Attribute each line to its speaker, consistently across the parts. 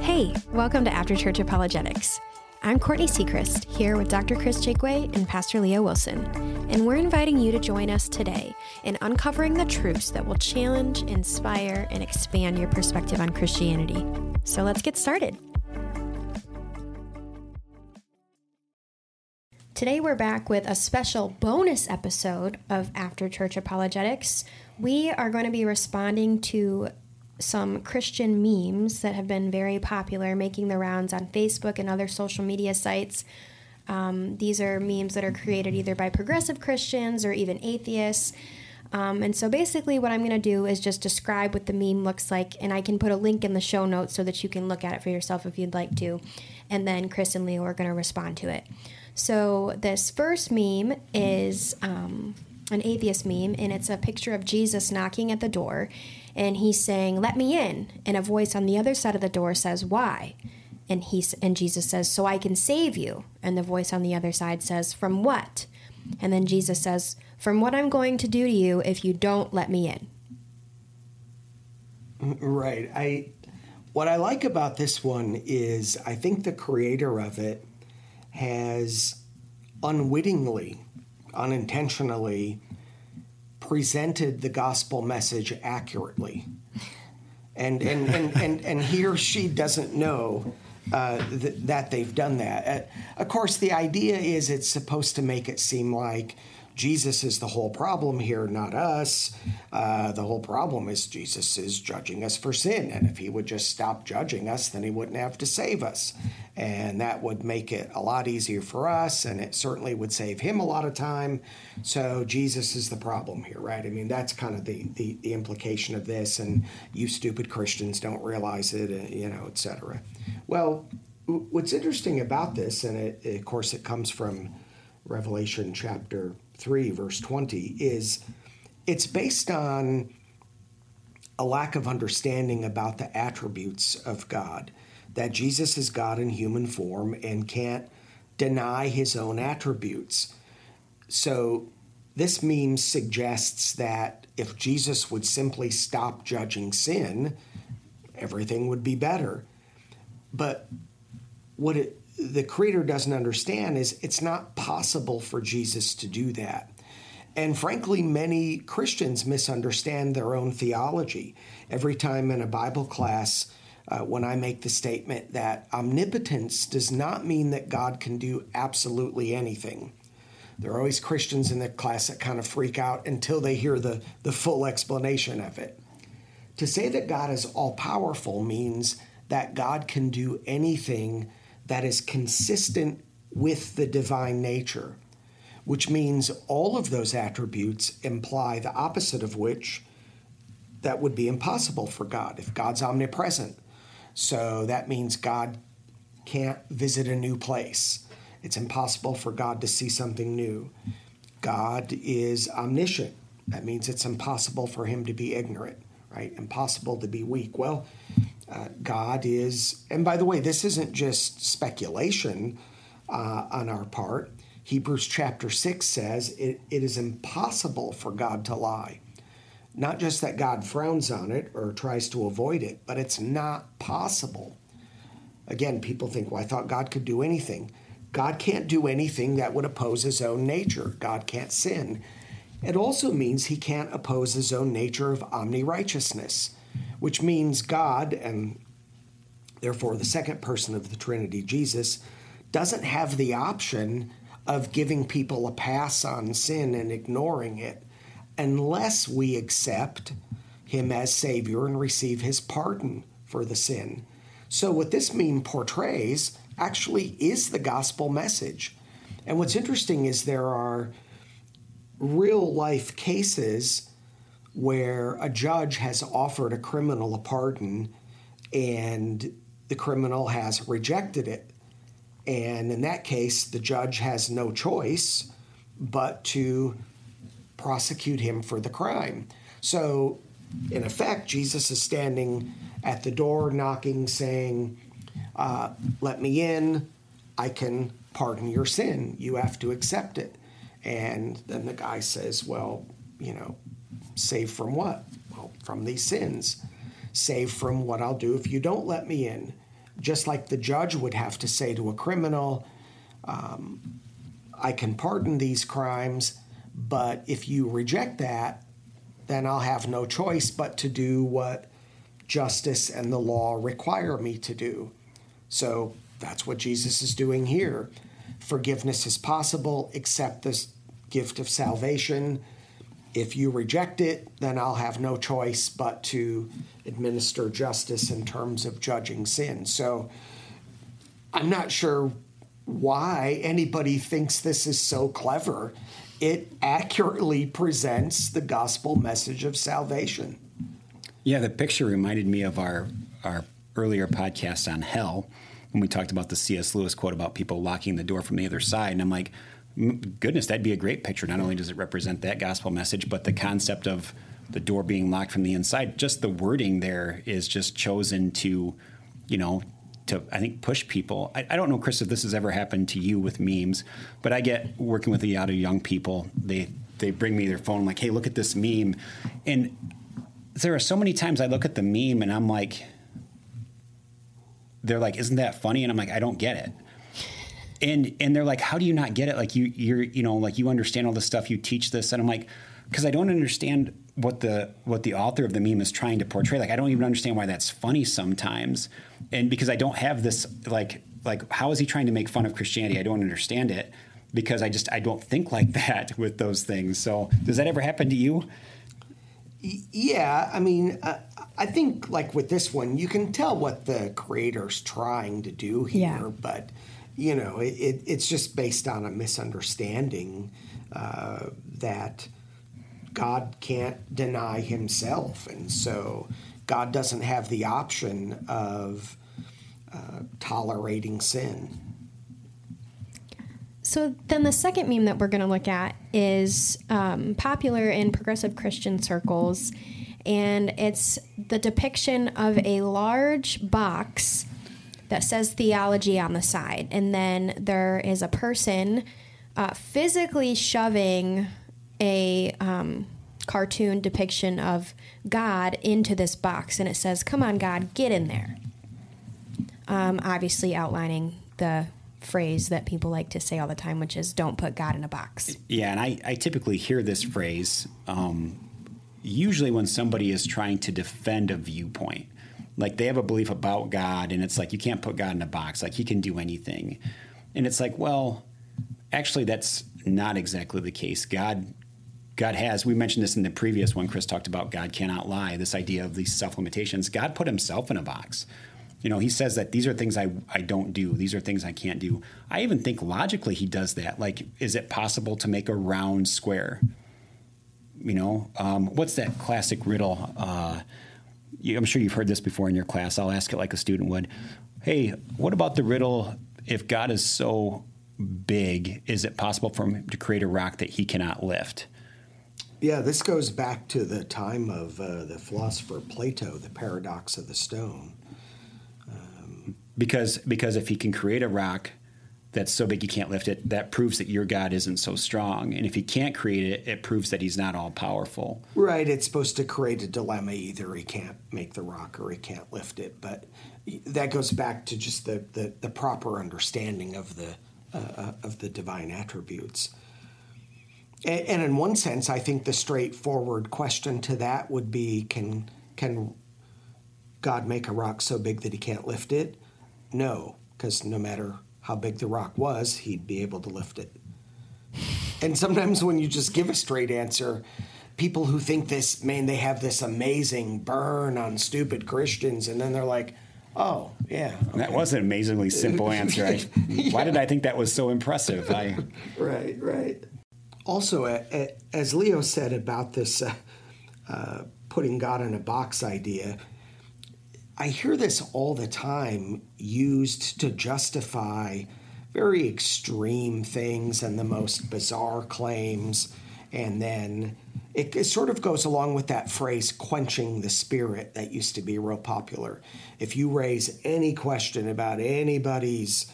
Speaker 1: Hey, welcome to After Church Apologetics. I'm Courtney Seacrest, here with Dr. Chris Jigway and Pastor Leo Wilson, and we're inviting you to join us today in uncovering the truths that will challenge, inspire, and expand your perspective on Christianity. So let's get started. Today, we're back with a special bonus episode of After Church Apologetics. We are going to be responding to some Christian memes that have been very popular, making the rounds on Facebook and other social media sites. Um, these are memes that are created either by progressive Christians or even atheists. Um, and so basically, what I'm going to do is just describe what the meme looks like, and I can put a link in the show notes so that you can look at it for yourself if you'd like to. And then Chris and Leo are going to respond to it. So, this first meme is um, an atheist meme, and it's a picture of Jesus knocking at the door, and he's saying, "Let me in," and a voice on the other side of the door says, "Why?" And he and Jesus says, "So I can save you." And the voice on the other side says, "From what?" And then Jesus says, "From what I'm going to do to you if you don't let me in."
Speaker 2: Mm, right. I what I like about this one is I think the creator of it has unwittingly, unintentionally presented the gospel message accurately. And, and, and, and, and he or she doesn't know uh, th- that they've done that. Uh, of course, the idea is it's supposed to make it seem like Jesus is the whole problem here, not us. Uh, the whole problem is Jesus is judging us for sin. And if he would just stop judging us, then he wouldn't have to save us. And that would make it a lot easier for us. And it certainly would save him a lot of time. So Jesus is the problem here, right? I mean, that's kind of the, the, the implication of this. And you stupid Christians don't realize it, you know, et cetera. Well, what's interesting about this, and it, of course, it comes from Revelation chapter 3, verse 20, is it's based on a lack of understanding about the attributes of God, that Jesus is God in human form and can't deny his own attributes. So, this meme suggests that if Jesus would simply stop judging sin, everything would be better. But what it the creator doesn't understand is it's not possible for Jesus to do that. And frankly, many Christians misunderstand their own theology. Every time in a Bible class, uh, when I make the statement that omnipotence does not mean that God can do absolutely anything. There are always Christians in the class that kind of freak out until they hear the, the full explanation of it. To say that God is all powerful means that God can do anything that is consistent with the divine nature, which means all of those attributes imply the opposite of which that would be impossible for God if God's omnipresent. So that means God can't visit a new place. It's impossible for God to see something new. God is omniscient. That means it's impossible for him to be ignorant, right? Impossible to be weak. Well, uh, God is, and by the way, this isn't just speculation uh, on our part. Hebrews chapter 6 says it, it is impossible for God to lie. Not just that God frowns on it or tries to avoid it, but it's not possible. Again, people think, well, I thought God could do anything. God can't do anything that would oppose his own nature. God can't sin. It also means he can't oppose his own nature of omni-righteousness which means God, and therefore the second person of the Trinity, Jesus, doesn't have the option of giving people a pass on sin and ignoring it unless we accept him as Savior and receive his pardon for the sin. So, what this meme portrays actually is the gospel message. And what's interesting is there are real life cases where a judge has offered a criminal a pardon and the criminal has rejected it. And in that case, the judge has no choice but to prosecute him for the crime. So, in effect, Jesus is standing at the door, knocking, saying, uh, Let me in. I can pardon your sin. You have to accept it. And then the guy says, Well, you know, Saved from what? Well, from these sins. Saved from what I'll do if you don't let me in. just like the judge would have to say to a criminal, um, I can pardon these crimes, but if you reject that, then I'll have no choice but to do what justice and the law require me to do. So that's what Jesus is doing here. Forgiveness is possible, accept this gift of salvation. If you reject it, then I'll have no choice but to administer justice in terms of judging sin. So I'm not sure why anybody thinks this is so clever. It accurately presents the gospel message of salvation.
Speaker 3: Yeah, the picture reminded me of our our earlier podcast on hell when we talked about the C.S. Lewis quote about people locking the door from the other side, and I'm like, goodness, that'd be a great picture. Not only does it represent that gospel message, but the concept of the door being locked from the inside. Just the wording there is just chosen to, you know, to I think push people. I, I, don't know, Chris, if this has ever happened to you with memes, but I get working with a lot of young people. They they bring me their phone, like, hey, look at this meme, and there are so many times I look at the meme and I'm like, they're like, isn't that funny? And I'm like, I don't get it. And and they're like, how do you not get it? Like you you're you know like you understand all this stuff, you teach this, and I'm like, because I don't understand what the what the author of the meme is trying to portray. Like I don't even understand why that's funny sometimes, and because I don't have this like like how is he trying to make fun of Christianity? I don't understand it because I just I don't think like that with those things. So does that ever happen to you?
Speaker 2: Yeah, I mean, uh, I think like with this one, you can tell what the creator's trying to do here, yeah. but you know, it, it, it's just based on a misunderstanding uh, that God can't deny himself. And so God doesn't have the option of uh, tolerating sin.
Speaker 1: So then the second meme that we're going to look at is um, popular in progressive Christian circles, and it's the depiction of a large box that says theology on the side, and then there is a person uh, physically shoving a um, cartoon depiction of God into this box, and it says, "Come on, God, get in there." Um, obviously, outlining the phrase that people like to say all the time, which is "Don't put God in a box."
Speaker 3: Yeah, and I, I typically hear this phrase um, usually when somebody is trying to defend a viewpoint. Like they have a belief about God, and it's like you can't put God in a box. Like He can do anything, and it's like, well, actually, that's not exactly the case. God God has, we mentioned this in the previous one, Chris talked about God cannot lie, this idea of these self limitations. God put himself in a box. You know, he says that these are things I, I don't do, these are things I can't do. I even think logically he does that. Like, is it possible to make a round square? You know, um, what's that classic riddle? Uh, I'm sure you've heard this before in your class. I'll ask it like a student would. Hey, what about the riddle? If God is so big, is it possible for him to create a rock that he cannot lift?
Speaker 2: Yeah, this goes back to the time of uh, the philosopher Plato, the paradox of the stone.
Speaker 3: Um, because because if he can create a rock that's so big you can't lift it, that proves that your God isn't so strong. And if he can't create it, it proves that he's not all powerful.
Speaker 2: Right. It's supposed to create a dilemma. Either he can't make the rock or he can't lift it. But that goes back to just the, the, the proper understanding of the uh, of the divine attributes. And in one sense, I think the straightforward question to that would be can, can God make a rock so big that he can't lift it? No, because no matter how big the rock was, he'd be able to lift it. And sometimes when you just give a straight answer, people who think this, man, they have this amazing burn on stupid Christians, and then they're like, oh, yeah.
Speaker 3: Okay. That was an amazingly simple answer. I, yeah. Why did I think that was so impressive? I...
Speaker 2: right, right also, as Leo said about this uh, uh, putting God in a box idea, I hear this all the time used to justify very extreme things and the most bizarre claims. And then it, it, sort of goes along with that phrase, quenching the spirit, that used to be real popular. If you raise any question about anybody's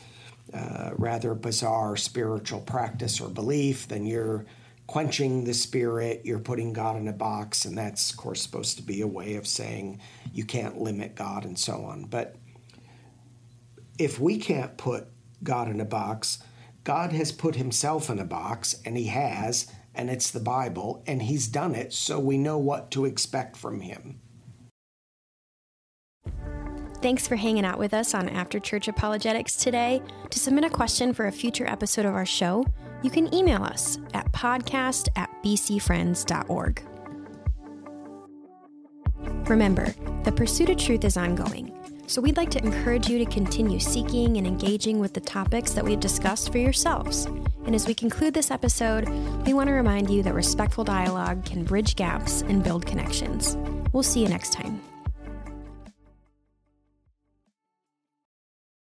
Speaker 2: uh, rather bizarre spiritual practice or belief, then you're quenching the spirit, you're putting God in a box, and that's, of course, supposed to be a way of saying you can't limit God and so on. But if we can't put God in a box, God has put himself in a box, and he has, and it's the Bible, and he's done it so we know what to expect from him.
Speaker 1: Thanks for hanging out with us on After Church Apologetics today. To submit a question for a future episode of our show, you can email us at podcast at bcfriends.org. Remember, the pursuit of truth is ongoing, so we'd like to encourage you to continue seeking and engaging with the topics that we've discussed for yourselves. And as we conclude this episode, we want to remind you that respectful dialogue can bridge gaps and build connections. We'll see you next time.